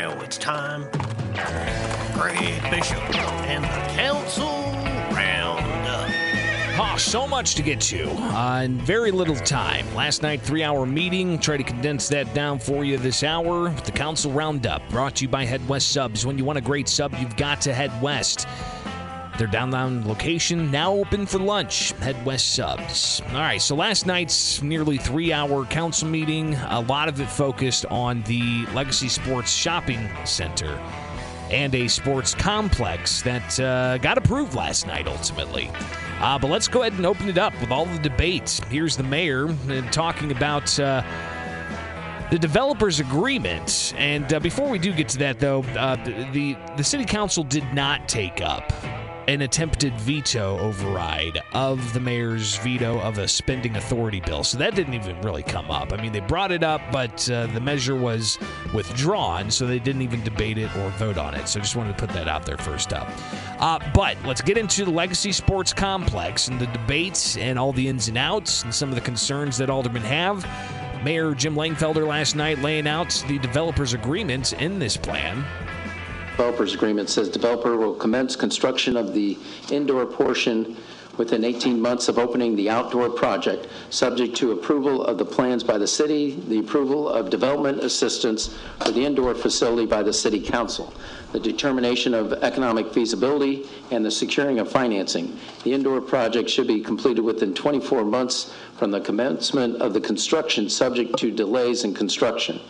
Now it's time. Greg Bishop and the Council Roundup. Oh, so much to get to uh, in very little time. Last night, three hour meeting. Try to condense that down for you this hour the Council Roundup brought to you by Head West Subs. When you want a great sub, you've got to head west. Their downtown location now open for lunch. Head West Subs. All right, so last night's nearly three hour council meeting, a lot of it focused on the Legacy Sports Shopping Center and a sports complex that uh, got approved last night ultimately. Uh, but let's go ahead and open it up with all the debates. Here's the mayor uh, talking about. Uh, the developers agreement and uh, before we do get to that though uh, the the city council did not take up an attempted veto override of the mayor's veto of a spending authority bill. So that didn't even really come up. I mean, they brought it up, but uh, the measure was withdrawn, so they didn't even debate it or vote on it. So I just wanted to put that out there first up. Uh, but let's get into the Legacy Sports Complex and the debates and all the ins and outs and some of the concerns that aldermen have. Mayor Jim Langfelder last night laying out the developers' agreements in this plan developers agreement says developer will commence construction of the indoor portion within 18 months of opening the outdoor project, subject to approval of the plans by the city, the approval of development assistance for the indoor facility by the city council, the determination of economic feasibility, and the securing of financing. The indoor project should be completed within 24 months from the commencement of the construction, subject to delays in construction.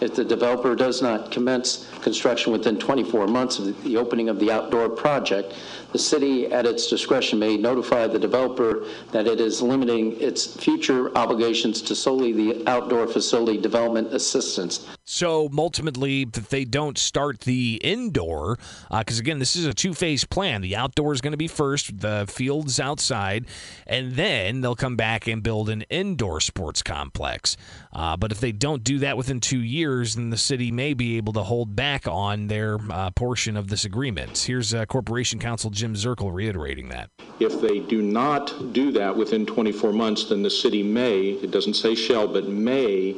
If the developer does not commence construction within 24 months of the opening of the outdoor project, the city, at its discretion, may notify the developer that it is limiting its future obligations to solely the outdoor facility development assistance. So ultimately, that they don't start the indoor, because uh, again, this is a two phase plan. The outdoor is going to be first, the fields outside, and then they'll come back and build an indoor sports complex. Uh, but if they don't do that within two years, then the city may be able to hold back on their uh, portion of this agreement. Here's uh, Corporation Counsel Jim Zerkle reiterating that. If they do not do that within 24 months, then the city may, it doesn't say shall, but may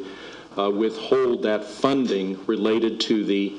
uh, withhold that funding related to the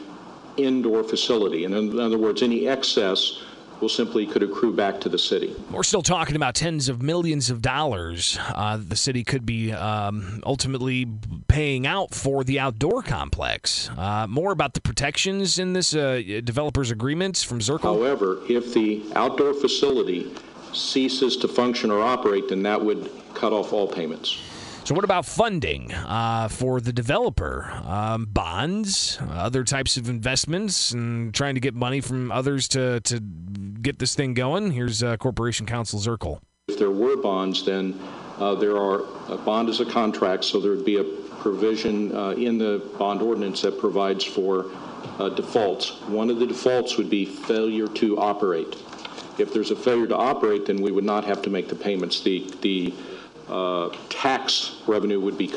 indoor facility. And in other words, any excess will simply could accrue back to the city. We're still talking about tens of millions of dollars uh, the city could be um, ultimately paying out for the outdoor complex. Uh, more about the protections in this uh, developers agreements from Zerkle. However, if the outdoor facility ceases to function or operate, then that would cut off all payments. So, what about funding uh, for the developer? Um, bonds, other types of investments, and trying to get money from others to, to get this thing going? Here's uh, Corporation Counsel Zerkle. If there were bonds, then uh, there are a bond is a contract, so there would be a provision uh, in the bond ordinance that provides for uh, defaults. One of the defaults would be failure to operate. If there's a failure to operate, then we would not have to make the payments. The the uh, tax revenue would be.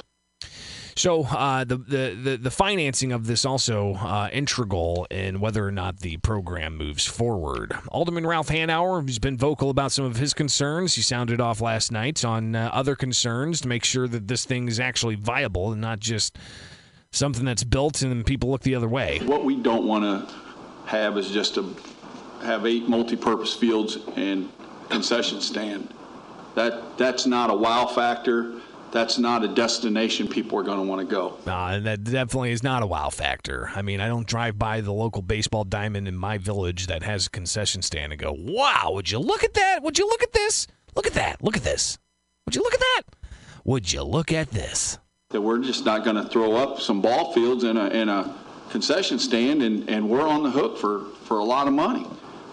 So uh, the, the, the financing of this also uh, integral in whether or not the program moves forward. Alderman Ralph Hanauer, who's been vocal about some of his concerns, he sounded off last night on uh, other concerns to make sure that this thing is actually viable and not just something that's built and people look the other way. What we don't want to have is just to have eight multi-purpose fields and concession stand that that's not a wow factor. That's not a destination people are going to want to go. Nah, that definitely is not a wow factor. I mean, I don't drive by the local baseball diamond in my village that has a concession stand and go, "Wow, would you look at that? Would you look at this? Look at that! Look at this! Would you look at that? Would you look at this?" That we're just not going to throw up some ball fields in a in a concession stand and, and we're on the hook for, for a lot of money.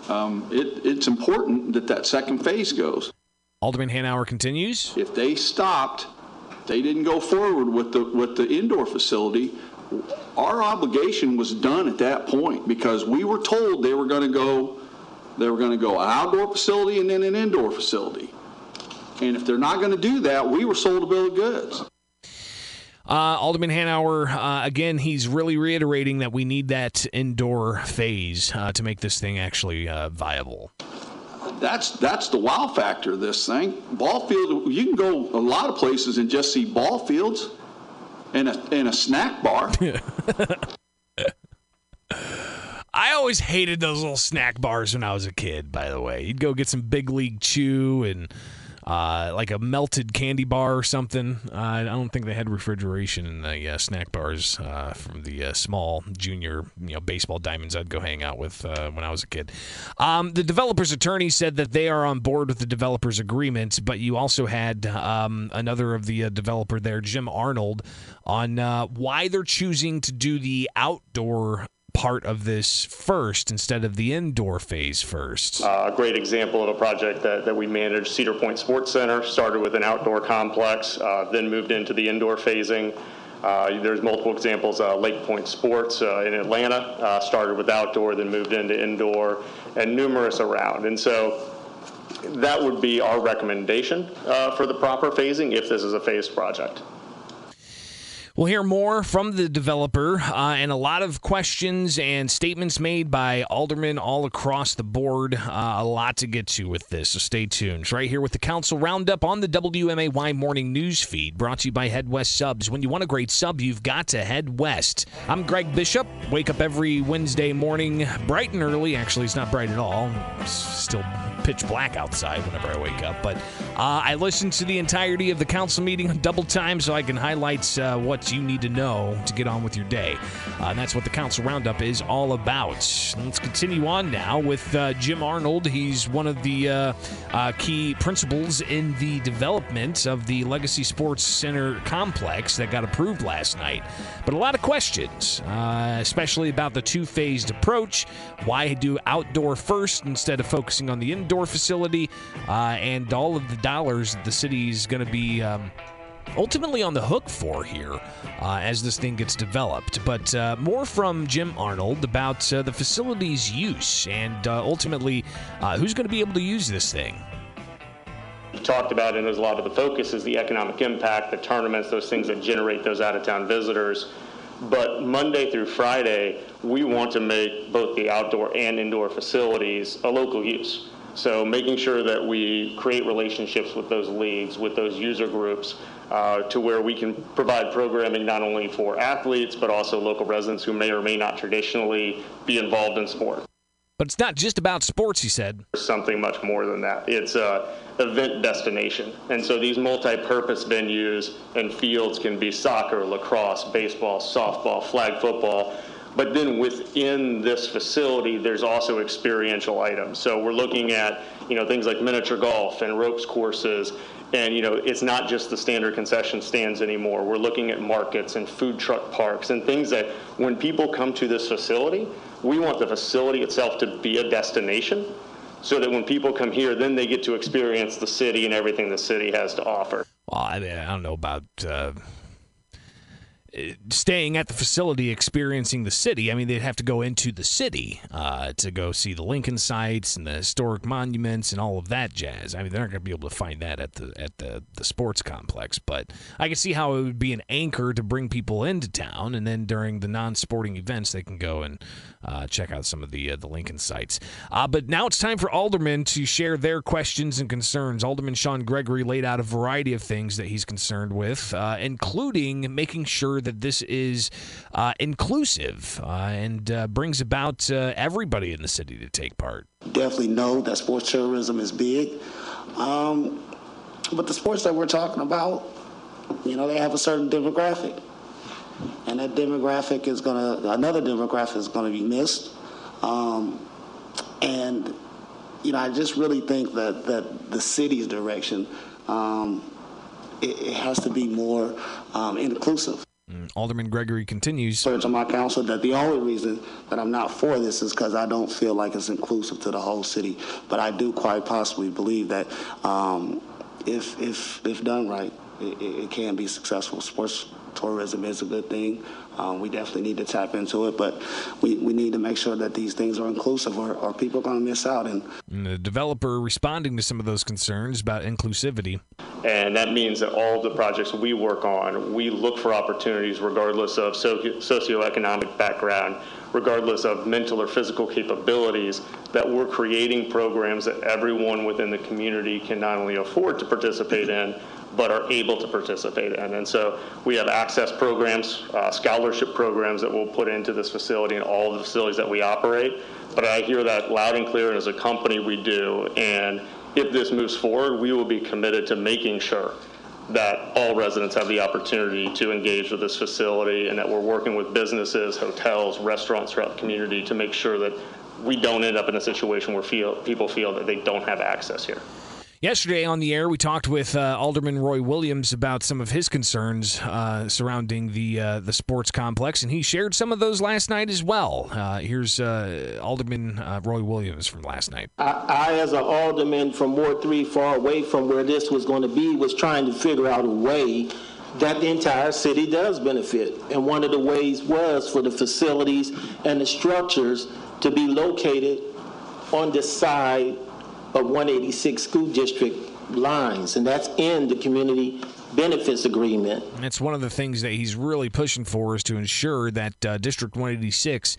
Um, it, it's important that that second phase goes. Alderman Hanauer continues. If they stopped, they didn't go forward with the with the indoor facility. Our obligation was done at that point because we were told they were going to go they were going to go an outdoor facility and then an indoor facility. And if they're not going to do that, we were sold a bill of goods. Uh, Alderman Hanauer, uh, again, he's really reiterating that we need that indoor phase uh, to make this thing actually uh, viable that's that's the wow factor of this thing. Ball field, you can go a lot of places and just see ball fields and a and a snack bar. I always hated those little snack bars when I was a kid. By the way, you'd go get some Big League Chew and uh, like a melted candy bar or something. Uh, I don't think they had refrigeration in the uh, snack bars uh, from the uh, small junior, you know, baseball diamonds I'd go hang out with uh, when I was a kid. Um, the developer's attorney said that they are on board with the developer's agreement, but you also had um, another of the developer there, Jim Arnold, on why they're choosing to do the outdoor part of this first instead of the indoor phase first? Uh, a great example of a project that, that we managed, Cedar Point Sports Center, started with an outdoor complex, uh, then moved into the indoor phasing. Uh, there's multiple examples. Uh, Lake Point Sports uh, in Atlanta uh, started with outdoor, then moved into indoor, and numerous around. And so that would be our recommendation for the proper phasing if this is a phased project. We'll hear more from the developer uh, and a lot of questions and statements made by aldermen all across the board. Uh, a lot to get to with this, so stay tuned. It's right here with the council roundup on the WMAY morning news feed, brought to you by Head West Subs. When you want a great sub, you've got to head west. I'm Greg Bishop. Wake up every Wednesday morning, bright and early. Actually, it's not bright at all. It's still pitch black outside whenever I wake up. But uh, I listened to the entirety of the council meeting double time so I can highlight uh, what you need to know to get on with your day. Uh, and that's what the council roundup is all about. Let's continue on now with uh, Jim Arnold. He's one of the uh, uh, key principals in the development of the Legacy Sports Center complex that got approved last night. But a lot of questions, especially about the two phased approach. Why do outdoor first instead of focusing on the indoor? facility, and all of the dollars the city's going to be. Um, ultimately on the hook for here uh, as this thing gets developed. But uh, more from Jim Arnold about uh, the facility's use and uh, ultimately uh, who's going to be able to use this thing. You talked about, and there's a lot of the focus is the economic impact, the tournaments, those things that generate those out of town visitors. But Monday through Friday, we want to make both the outdoor and indoor facilities a local use. So making sure that we create relationships with those leagues, with those user groups, uh, to where we can provide programming not only for athletes, but also local residents who may or may not traditionally be involved in sport. But it's not just about sports, he said. Something much more than that. It's a event destination. And so these multi-purpose venues and fields can be soccer, lacrosse, baseball, softball, flag football, but then within this facility, there's also experiential items. So we're looking at, you know, things like miniature golf and ropes courses. And, you know, it's not just the standard concession stands anymore. We're looking at markets and food truck parks and things that when people come to this facility, we want the facility itself to be a destination so that when people come here, then they get to experience the city and everything the city has to offer. Well, I mean, I don't know about uh, staying at the facility experiencing the city. I mean, they'd have to go into the city uh, to go see the Lincoln sites and the historic monuments and all of that jazz. I mean, they're not going to be able to find that at the at the, the sports complex, but I can see how it would be an anchor to bring people into town, and then during the non-sporting events, they can go and uh, check out some of the uh, the Lincoln sites. Uh, but now it's time for aldermen to share their questions and concerns. Alderman Sean Gregory laid out a variety of things that he's concerned with, uh, including making sure that this is uh, inclusive uh, and uh, brings about uh, everybody in the city to take part. Definitely know that sports tourism is big. Um, but the sports that we're talking about, you know, they have a certain demographic. And that demographic is going to, another demographic is going to be missed. Um, and, you know, I just really think that, that the city's direction, um, it, it, has to be more um, inclusive. Mm, Alderman Gregory continues. To my council, that the only reason that I'm not for this is because I don't feel like it's inclusive to the whole city. But I do quite possibly believe that um, if if if done right, it, it, can be successful. Sports tourism is a good thing. Um, we definitely need to tap into it, but we, we need to make sure that these things are inclusive or, or people are going to miss out. And, and the developer responding to some of those concerns about inclusivity. And that means that all of the projects we work on, we look for opportunities regardless of socio- socioeconomic background, regardless of mental or physical capabilities, that we're creating programs that everyone within the community can not only afford to participate in, but are able to participate in. And so we have access programs, uh, scholarship programs that we'll put into this facility and all the facilities that we operate. But I hear that loud and clear, and as a company, we do. And if this moves forward, we will be committed to making sure that all residents have the opportunity to engage with this facility and that we're working with businesses, hotels, restaurants throughout the community to make sure that we don't end up in a situation where feel, people feel that they don't have access here. Yesterday on the air, we talked with uh, Alderman Roy Williams about some of his concerns uh, surrounding the uh, the sports complex, and he shared some of those last night as well. Uh, here's uh, Alderman uh, Roy Williams from last night. I, I, as an alderman from Ward 3, far away from where this was going to be, was trying to figure out a way that the entire city does benefit. And one of the ways was for the facilities and the structures to be located on the side of 186 school district lines, and that's in the community benefits agreement. That's one of the things that he's really pushing for is to ensure that uh, District 186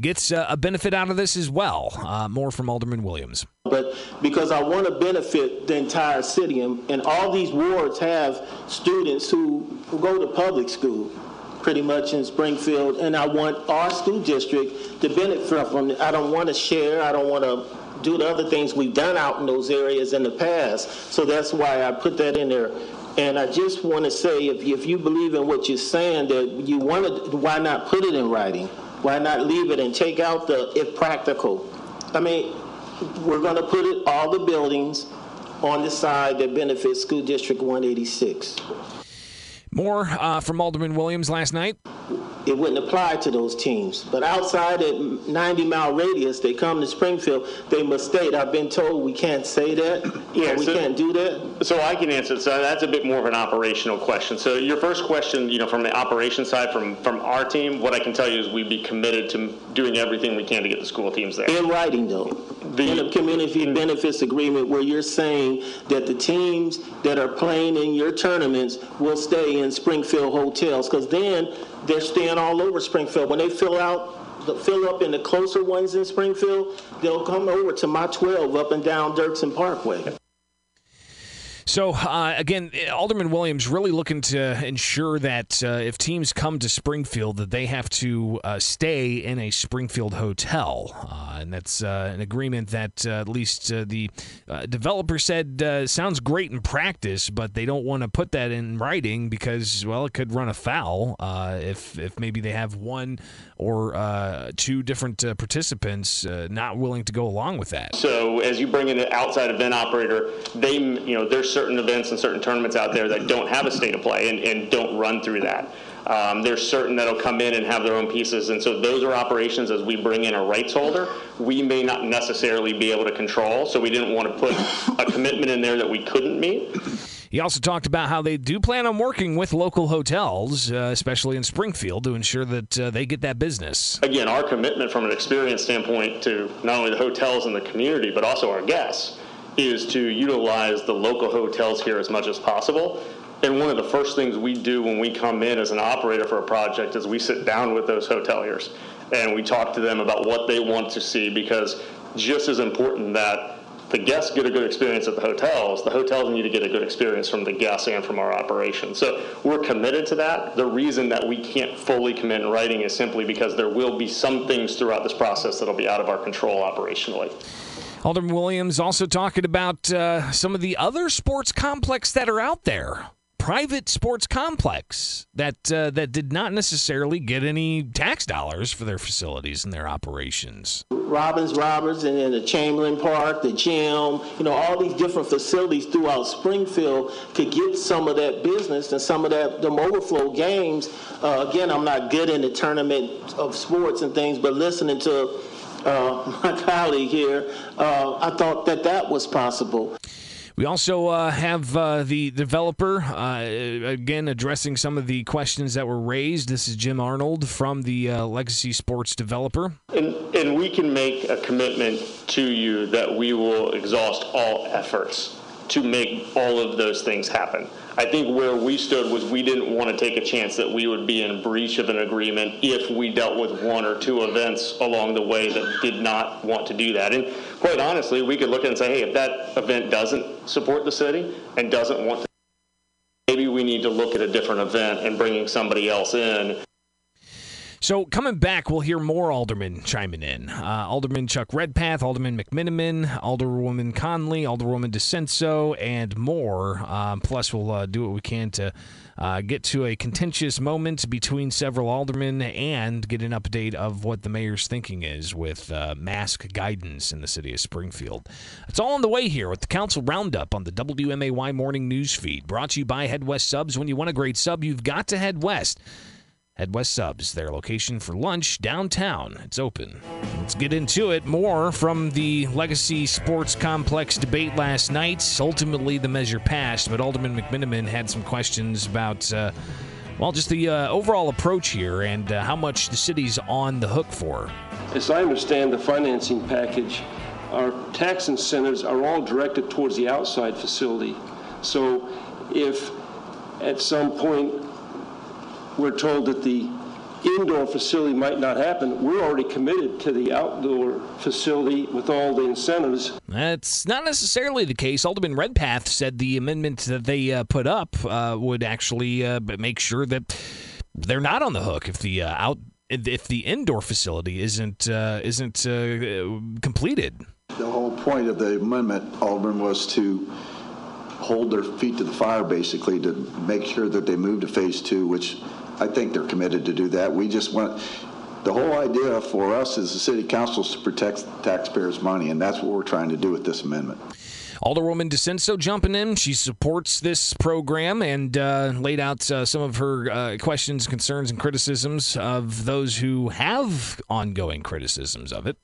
gets uh, a benefit out of this as well. Uh, more from Alderman Williams. But because I want to benefit the entire city, and, and all these wards have students who, who go to public school pretty much in Springfield, and I want our school district to benefit from it. I don't want to share, I don't want to do the other things we've done out in those areas in the past. So that's why I put that in there. And I just want to say, if you, if you believe in what you're saying, that you want to, why not put it in writing? Why not leave it and take out the if practical? I mean, we're going to put it all the buildings on the side that benefits School District 186. More uh, from Alderman Williams last night. It wouldn't apply to those teams. But outside that 90 mile radius, they come to Springfield, they must state. I've been told we can't say that. Yeah, we so, can't do that. So I can answer. So that's a bit more of an operational question. So your first question, you know, from the operation side, from from our team, what I can tell you is we'd be committed to doing everything we can to get the school teams there. In writing, though. The, community benefits agreement where you're saying that the teams that are playing in your tournaments will stay in Springfield hotels because then they're staying all over Springfield. When they fill out, fill up in the closer ones in Springfield, they'll come over to my 12 up and down Dirksen Parkway. So uh, again, Alderman Williams really looking to ensure that uh, if teams come to Springfield, that they have to uh, stay in a Springfield hotel, uh, and that's uh, an agreement that uh, at least the developer said sounds great in practice, but they don't want to put that in writing because well, it could run afoul if if maybe they have one or two different participants not willing to go along with that. So as you bring in an outside event operator, they you know there's certain events and certain tournaments out there that don't have a state of play and, and don't run through that. Um, there's certain that'll come in and have their own pieces, and so those are operations as we bring in a rights holder, we may not necessarily be able to control. So we didn't want to put a commitment in there that we couldn't meet. He also talked about how they do plan on working with local hotels, uh, especially in Springfield, to ensure that uh, they get that business. Again, our commitment from an experience standpoint to not only the hotels and the community, but also our guests is to utilize the local hotels here as much as possible. And one of the first things we do when we come in as an operator for a project is we sit down with those hoteliers and we talk to them about what they want to see because just as important that the guests get a good experience at the hotels, the hotels need to get a good experience from the guests and from our operation. So we're committed to that. The reason that we can't fully commit in writing is simply because there will be some things throughout this process that'll be out of our control operationally. Alderman Williams also talking about uh, some of the other sports complex that are out there. Private sports complex that uh, that did not necessarily get any tax dollars for their facilities and their operations. Robin Roberts and then the Chamberlain Park, the gym, you know, all these different facilities throughout Springfield could get some of that business and some of that the overflow games. Uh, again, I'm not good in the tournament of sports and things, but listening to uh, my colleague here, uh, I thought that that was possible. We also uh, have uh, the developer uh, again addressing some of the questions that were raised. This is Jim Arnold from the uh, Legacy Sports developer. And, and we can make a commitment to you that we will exhaust all efforts to make all of those things happen. I think where we stood was we didn't want to take a chance that we would be in breach of an agreement if we dealt with one or two events along the way that did not want to do that. And quite honestly, we could look at it and say, hey, if that event doesn't support the city and doesn't want to maybe we need to look at a different event and bringing somebody else in. So coming back, we'll hear more aldermen chiming in. Uh, Alderman Chuck Redpath, Alderman McMenamin, Alderwoman Conley, Alderwoman DiCenso, and more. Um, plus, we'll uh, do what we can to uh, get to a contentious moment between several aldermen and get an update of what the mayor's thinking is with uh, mask guidance in the city of Springfield. It's all on the way here with the council roundup on the WMAY morning news feed. Brought to you by Head West Subs. When you want a great sub, you've got to head west. Head West Subs, their location for lunch downtown. It's open. Let's get into it. More from the Legacy Sports Complex debate last night. Ultimately, the measure passed, but Alderman McMenamin had some questions about, uh, well, just the uh, overall approach here and uh, how much the city's on the hook for. As I understand the financing package, our tax incentives are all directed towards the outside facility. So if at some point we're told that the indoor facility might not happen, we're already committed to the outdoor facility with all the incentives. That's not necessarily the case. Alderman Redpath said the amendment that they uh, put up uh, would actually uh, make sure that they're not on the hook if the uh, out if the indoor facility isn't uh, isn't uh, completed. The whole point of the amendment, Alderman, was to hold their feet to the fire, basically, to make sure that they move to phase two, which I think they're committed to do that. We just want, the whole idea for us as the city council is to protect taxpayers' money, and that's what we're trying to do with this amendment. Alderwoman DiCenso jumping in. She supports this program and uh, laid out uh, some of her uh, questions, concerns, and criticisms of those who have ongoing criticisms of it.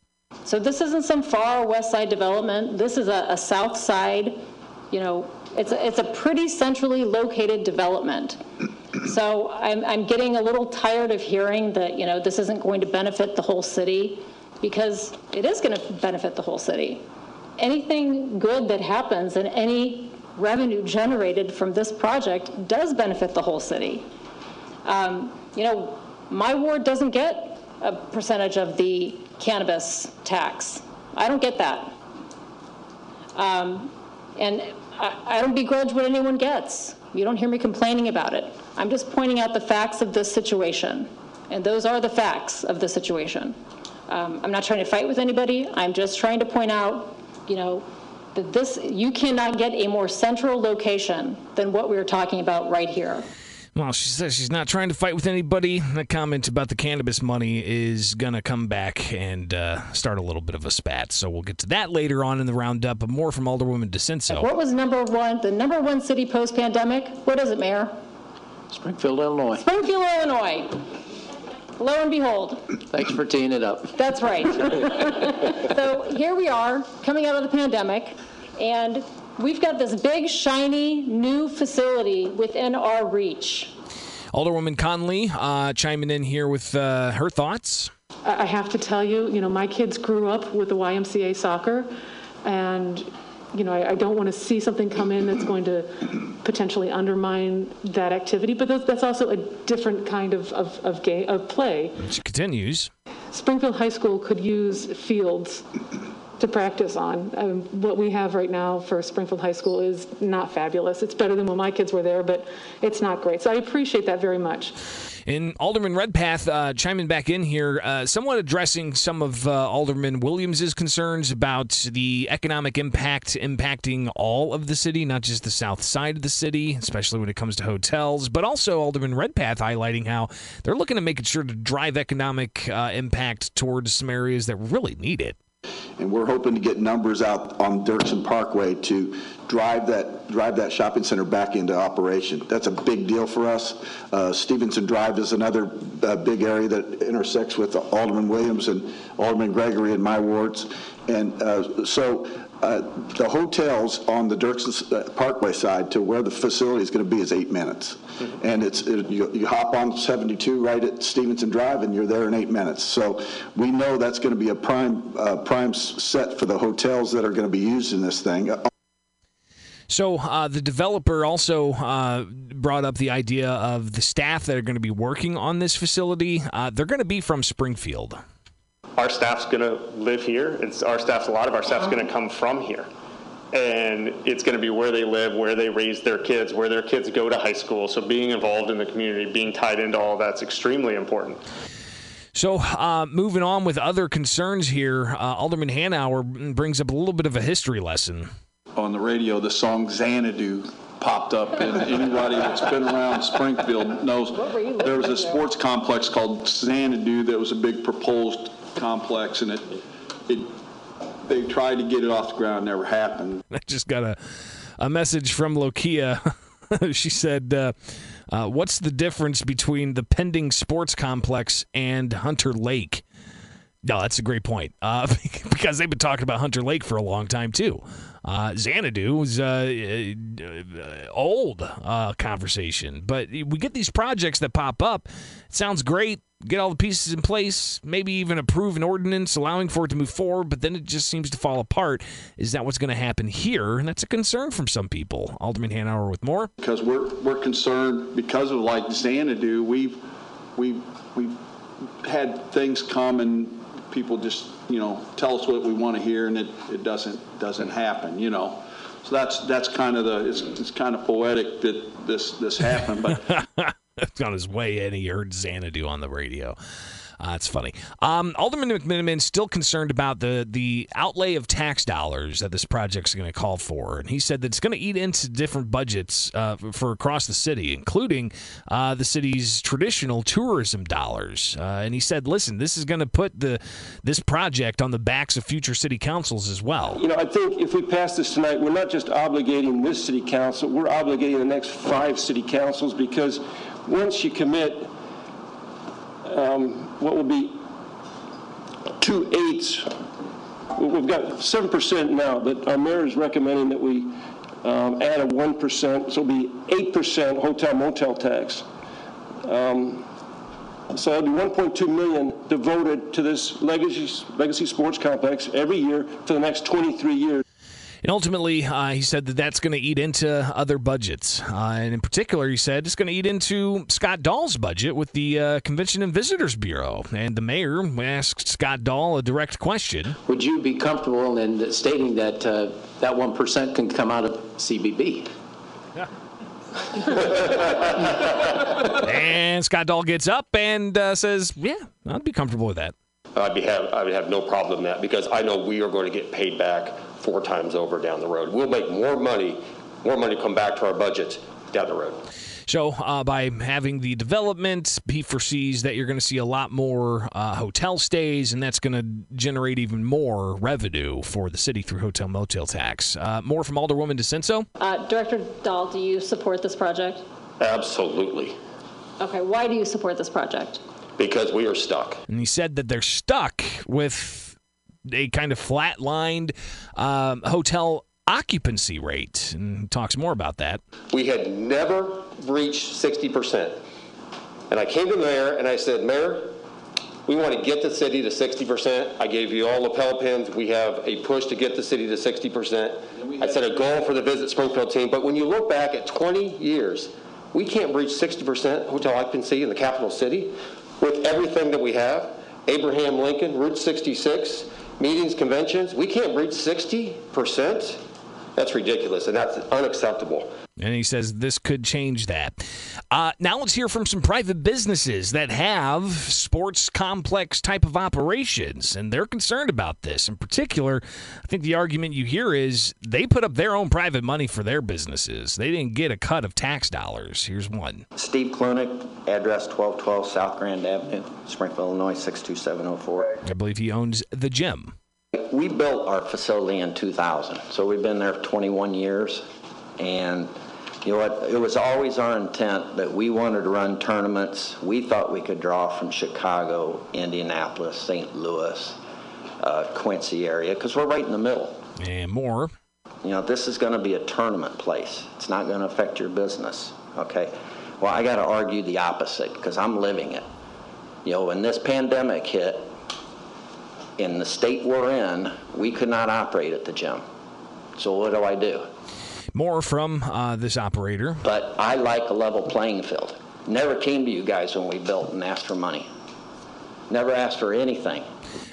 So this isn't some far west side development. This is a, a south side, you know, it's a, it's a pretty centrally located development. So I'm, I'm getting a little tired of hearing that, you know, this isn't going to benefit the whole city because it is going to benefit the whole city. Anything good that happens and any revenue generated from this project does benefit the whole city. Um, you know, my ward doesn't get a percentage of the cannabis tax. I don't get that. Um, and I, I don't begrudge what anyone gets. You don't hear me complaining about it. I'm just pointing out the facts of this situation. And those are the facts of the situation. Um, I'm not trying to fight with anybody. I'm just trying to point out, you know, that this, you cannot get a more central location than what we are talking about right here. Well, she says she's not trying to fight with anybody. The comment about the cannabis money is going to come back and uh, start a little bit of a spat. So we'll get to that later on in the roundup, but more from Alderwoman DiCenso. What was number one, the number one city post pandemic? What is it, Mayor? Springfield, Illinois. Springfield, Illinois. Lo and behold. Thanks for teeing it up. That's right. so here we are, coming out of the pandemic, and we've got this big, shiny, new facility within our reach. Alderwoman Conley uh, chiming in here with uh, her thoughts. I have to tell you, you know, my kids grew up with the YMCA soccer, and you know, I, I don't want to see something come in that's going to potentially undermine that activity. But that's, that's also a different kind of of of, game, of play. She continues. Springfield High School could use fields to practice on. Um, what we have right now for Springfield High School is not fabulous. It's better than when my kids were there, but it's not great. So I appreciate that very much. And Alderman Redpath uh, chiming back in here, uh, somewhat addressing some of uh, Alderman Williams's concerns about the economic impact impacting all of the city, not just the south side of the city, especially when it comes to hotels, but also Alderman Redpath highlighting how they're looking to make sure to drive economic uh, impact towards some areas that really need it and we're hoping to get numbers out on Dirksen Parkway to drive that drive that shopping center back into operation. That's a big deal for us. Uh, Stevenson Drive is another uh, big area that intersects with Alderman Williams and Alderman Gregory in my wards, and uh, so uh, the hotels on the Dirksen uh, Parkway side to where the facility is going to be is eight minutes. Mm-hmm. And it's it, you, you, hop on 72 right at Stevenson Drive and you're there in eight minutes. So we know that's going to be a prime uh, prime set for the hotels that are going to be used in this thing. So uh, the developer also uh, brought up the idea of the staff that are going to be working on this facility. Uh, they're going to be from Springfield our staff's going to live here. It's our staff's a lot of our staff's going to come from here, and it's going to be where they live, where they raise their kids, where their kids go to high school. So being involved in the community, being tied into all that's extremely important. So, uh, moving on with other concerns here, uh, Alderman Hanauer brings up a little bit of a history lesson. On the radio, the song Xanadu popped up, and anybody that's been around Springfield knows there was a sports complex called Xanadu that was a big proposed complex, and it, it they tried to get it off the ground, never happened. I just got a, a message from Lokia. she said, uh, uh, What's the difference between the pending sports complex and Hunter Lake? No, that's a great point uh, because they've been talking about Hunter Lake for a long time, too. Uh, Xanadu was uh, uh, old uh, conversation, but we get these projects that pop up. It sounds great. Get all the pieces in place, maybe even approve an ordinance allowing for it to move forward, but then it just seems to fall apart. Is that what's going to happen here? And that's a concern from some people. Alderman Hanauer with more. Because we're we're concerned because of like Xanadu, we've we've we've had things come and people just you know tell us what we want to hear and it, it doesn't doesn't happen you know? So that's that's kind of the it's, it's kind of poetic that this this happened but it's on his way in he heard Xanadu on the radio uh, that's funny. Um, Alderman McMenamin still concerned about the the outlay of tax dollars that this project is going to call for, and he said that it's going to eat into different budgets uh, for across the city, including uh, the city's traditional tourism dollars. Uh, and he said, "Listen, this is going to put the this project on the backs of future city councils as well." You know, I think if we pass this tonight, we're not just obligating this city council; we're obligating the next five city councils because once you commit um, what will be two eighths. We've got 7% now, but our mayor is recommending that we um, add a 1%, so it'll be 8% hotel motel tax. Um, so it'll be 1.2 million devoted to this legacy, legacy sports complex every year for the next 23 years. And ultimately, uh, he said that that's going to eat into other budgets. Uh, and in particular, he said it's going to eat into Scott Dahl's budget with the uh, Convention and Visitors Bureau. And the mayor asked Scott Dahl a direct question Would you be comfortable in stating that uh, that 1% can come out of CVB? and Scott Dahl gets up and uh, says, Yeah, I'd be comfortable with that. I'd be have, I would have no problem with that because I know we are going to get paid back four times over down the road. We'll make more money, more money come back to our budget down the road. So, uh, by having the development, he foresees that you're going to see a lot more uh, hotel stays, and that's going to generate even more revenue for the city through hotel motel tax. Uh, more from Alderwoman DiCenso. Uh, Director Dahl, do you support this project? Absolutely. Okay, why do you support this project? Because we are stuck. And he said that they're stuck with a kind of flatlined um, hotel occupancy rate, and talks more about that. We had never reached 60%. And I came to the mayor and I said, Mayor, we want to get the city to 60%. I gave you all lapel pins. We have a push to get the city to 60%. I set a goal for the Visit Springfield team. But when you look back at 20 years, we can't reach 60% hotel occupancy in the capital city with everything that we have. Abraham Lincoln, Route 66, meetings, conventions. We can't reach 60%. That's ridiculous, and that's unacceptable. And he says this could change that. Uh, now let's hear from some private businesses that have sports complex type of operations, and they're concerned about this. In particular, I think the argument you hear is they put up their own private money for their businesses. They didn't get a cut of tax dollars. Here's one. Steve Klunick, address 1212 South Grand Avenue, Springfield, Illinois 62704. I believe he owns the gym. We built our facility in 2000, so we've been there 21 years, and you know what? It was always our intent that we wanted to run tournaments. We thought we could draw from Chicago, Indianapolis, St. Louis, uh, Quincy area, because we're right in the middle. And more. You know, this is going to be a tournament place. It's not going to affect your business. Okay. Well, I got to argue the opposite because I'm living it. You know, when this pandemic hit, in the state we're in, we could not operate at the gym. So what do I do? More from uh, this operator. But I like a level playing field. Never came to you guys when we built and asked for money. Never asked for anything.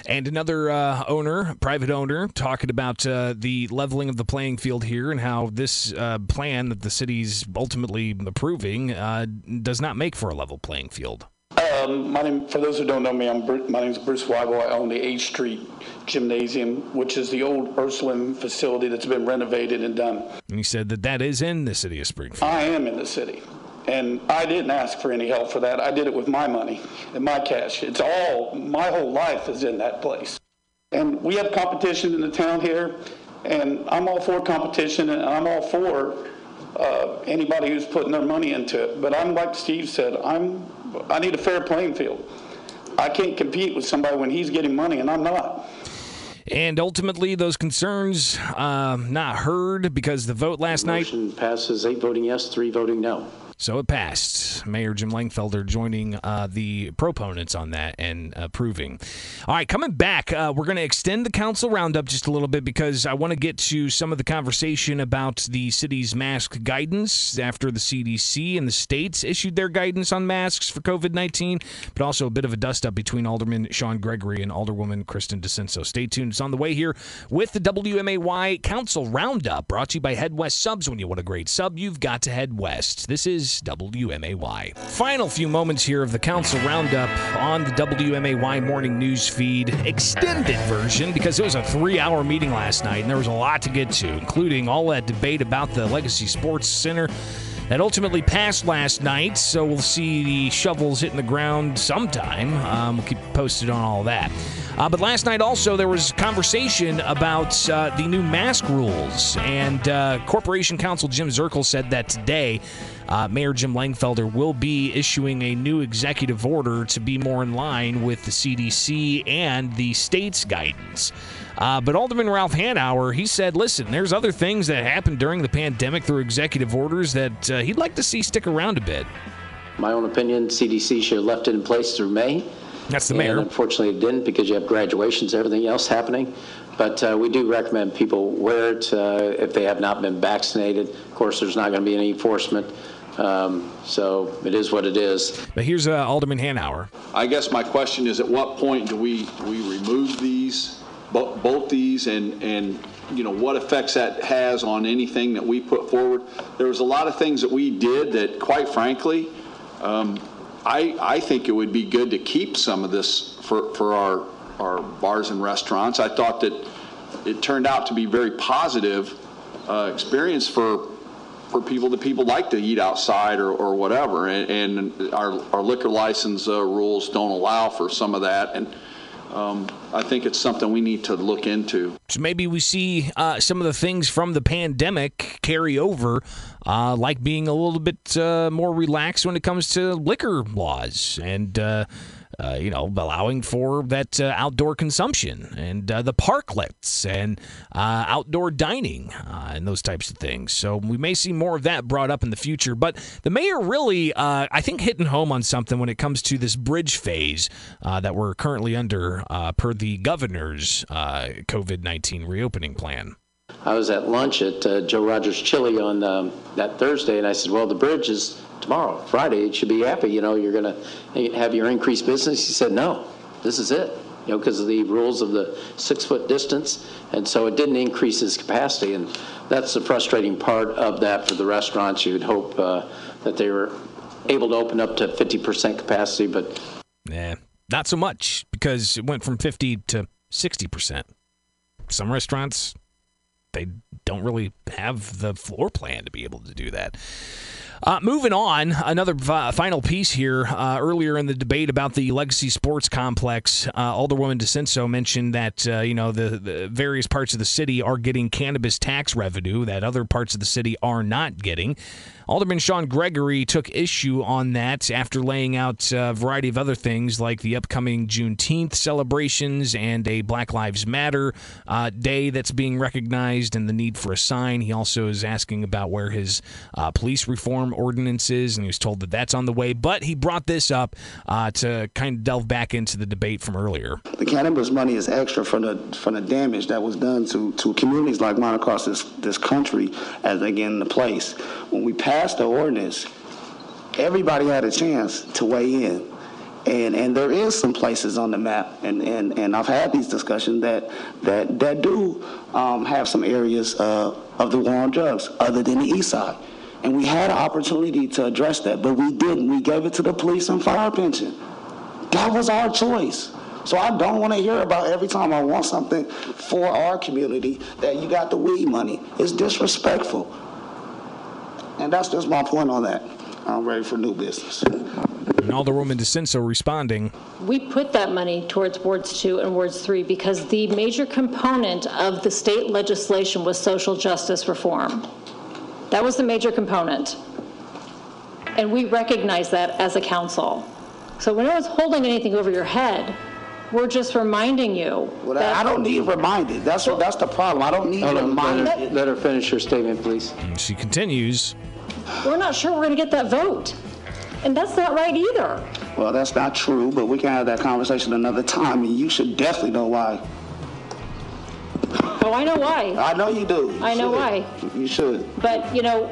And another uh, owner, private owner, talking about uh, the leveling of the playing field here and how this uh, plan that the city's ultimately approving uh, does not make for a level playing field. Um, my name, for those who don't know me, I'm my name is Bruce Weigel. I own the H Street Gymnasium, which is the old Ursuline facility that's been renovated and done. And he said that that is in the city of Springfield. I am in the city, and I didn't ask for any help for that. I did it with my money and my cash. It's all my whole life is in that place, and we have competition in the town here, and I'm all for competition, and I'm all for uh, anybody who's putting their money into it. But I'm like Steve said, I'm I need a fair playing field. I can't compete with somebody when he's getting money and I'm not. And ultimately, those concerns um, not heard because the vote last night passes eight voting yes, three voting no. So it passed. Mayor Jim Langfelder joining uh, the proponents on that and approving. All right, coming back, uh, we're going to extend the council roundup just a little bit because I want to get to some of the conversation about the city's mask guidance after the CDC and the states issued their guidance on masks for COVID 19, but also a bit of a dust up between Alderman Sean Gregory and Alderwoman Kristen DiCenso. Stay tuned. On the way here with the WMAY Council Roundup brought to you by Head West Subs. When you want a great sub, you've got to head west. This is WMAY. Final few moments here of the Council Roundup on the WMAY morning news feed, extended version, because it was a three hour meeting last night and there was a lot to get to, including all that debate about the Legacy Sports Center that ultimately passed last night. So we'll see the shovels hitting the ground sometime. Um, we'll keep posted on all that. Uh, but last night also there was conversation about uh, the new mask rules, and uh, Corporation Counsel Jim Zerkle said that today uh, Mayor Jim Langfelder will be issuing a new executive order to be more in line with the CDC and the state's guidance. Uh, but Alderman Ralph Hanauer, he said, listen, there's other things that happened during the pandemic through executive orders that uh, he'd like to see stick around a bit. My own opinion, CDC should have left it in place through May. That's the And mayor. unfortunately, it didn't because you have graduations, everything else happening. But uh, we do recommend people wear it uh, if they have not been vaccinated. Of course, there's not going to be any enforcement. Um, so it is what it is. But here's uh, Alderman Hanauer. I guess my question is, at what point do we, do we remove these, bo- both these, and, and, you know, what effects that has on anything that we put forward? There was a lot of things that we did that, quite frankly, um, I, I think it would be good to keep some of this for, for our, our bars and restaurants. I thought that it turned out to be very positive uh, experience for for people that people like to eat outside or, or whatever. And, and our, our liquor license uh, rules don't allow for some of that. And um, I think it's something we need to look into. So maybe we see uh, some of the things from the pandemic carry over, uh, like being a little bit uh, more relaxed when it comes to liquor laws and. Uh, you know, allowing for that uh, outdoor consumption and uh, the parklets and uh, outdoor dining uh, and those types of things. So we may see more of that brought up in the future. But the mayor really, uh, I think, hitting home on something when it comes to this bridge phase that we're currently under per the governor's COVID 19 reopening plan. I was at lunch at Joe Rogers Chili on um, that Thursday, and I said, "Well, the bridge is tomorrow, Friday. It should be happy. You know, you're going to have your increased business." He said, "No, this is it. You know, because of the rules of the six-foot distance, and so it didn't increase his capacity, and that's the frustrating part of that for the restaurants. You'd hope uh, that they were able to open up to 50% capacity, but Yeah, not so much because it went from 50 to 60%. Some restaurants, they don't really have the floor plan to be able to do that. Uh, moving on, another fi- final piece here. Uh, earlier in the debate about the Legacy Sports Complex, uh, Alderwoman DiCenso mentioned that uh, you know the, the various parts of the city are getting cannabis tax revenue that other parts of the city are not getting. Alderman Sean Gregory took issue on that after laying out a variety of other things like the upcoming Juneteenth celebrations and a Black Lives Matter uh, day that's being recognized and the need for a sign. He also is asking about where his uh, police reform ordinance is, and he was told that that's on the way. But he brought this up uh, to kind of delve back into the debate from earlier. The cannabis money is extra from the from the damage that was done to, to communities like mine across this, this country as they get into place. When we passed the ordinance, everybody had a chance to weigh in. And, and there is some places on the map, and, and, and I've had these discussions that, that, that do um, have some areas uh, of the war on drugs other than the east side. And we had an opportunity to address that, but we didn't. We gave it to the police and fire pension. That was our choice. So I don't want to hear about every time I want something for our community that you got the weed money. It's disrespectful. And that's just my point on that. I'm ready for new business. And Alderwoman DiCenso responding. We put that money towards wards two and wards three because the major component of the state legislation was social justice reform. That was the major component. And we recognize that as a council. So when no one's holding anything over your head, we're just reminding you Well, that. I don't need reminded. That's what, that's the problem. I don't need Hold on, reminded. let her- let her finish her statement, please. She continues. We're not sure we're going to get that vote. And that's not right either. Well, that's not true, but we can have that conversation another time, and you should definitely know why. Oh, I know why. I know you do. You I know should. why. You should. But, you know,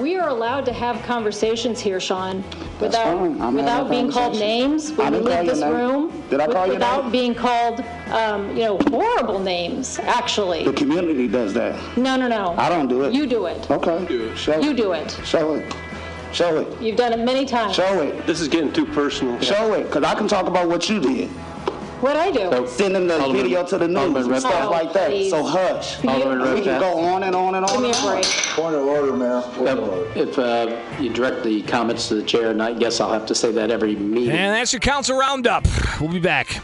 we are allowed to have conversations here, Sean, without, fine. I'm without a being called conversation. names I when we didn't call leave your this name. room. Did I with- call your Without name? being called, um, you know, horrible names, actually. The community does that. No, no, no. I don't do it. You do it. Okay. Do it. Show You it. do it. Show it. Show it. You've done it many times. Show it. This is getting too personal. Show it, because I can talk about what you did. What'd I do? Sending the Alderman- video to the news Alderman and Redpath. stuff like that. please. So hush. Alderman We can Redpath. go on and on and on. Give me a break. Point of order, Mayor. Point of order. If uh, you direct the comments to the chair, and I guess I'll have to say that every meeting. And that's your council roundup. We'll be back.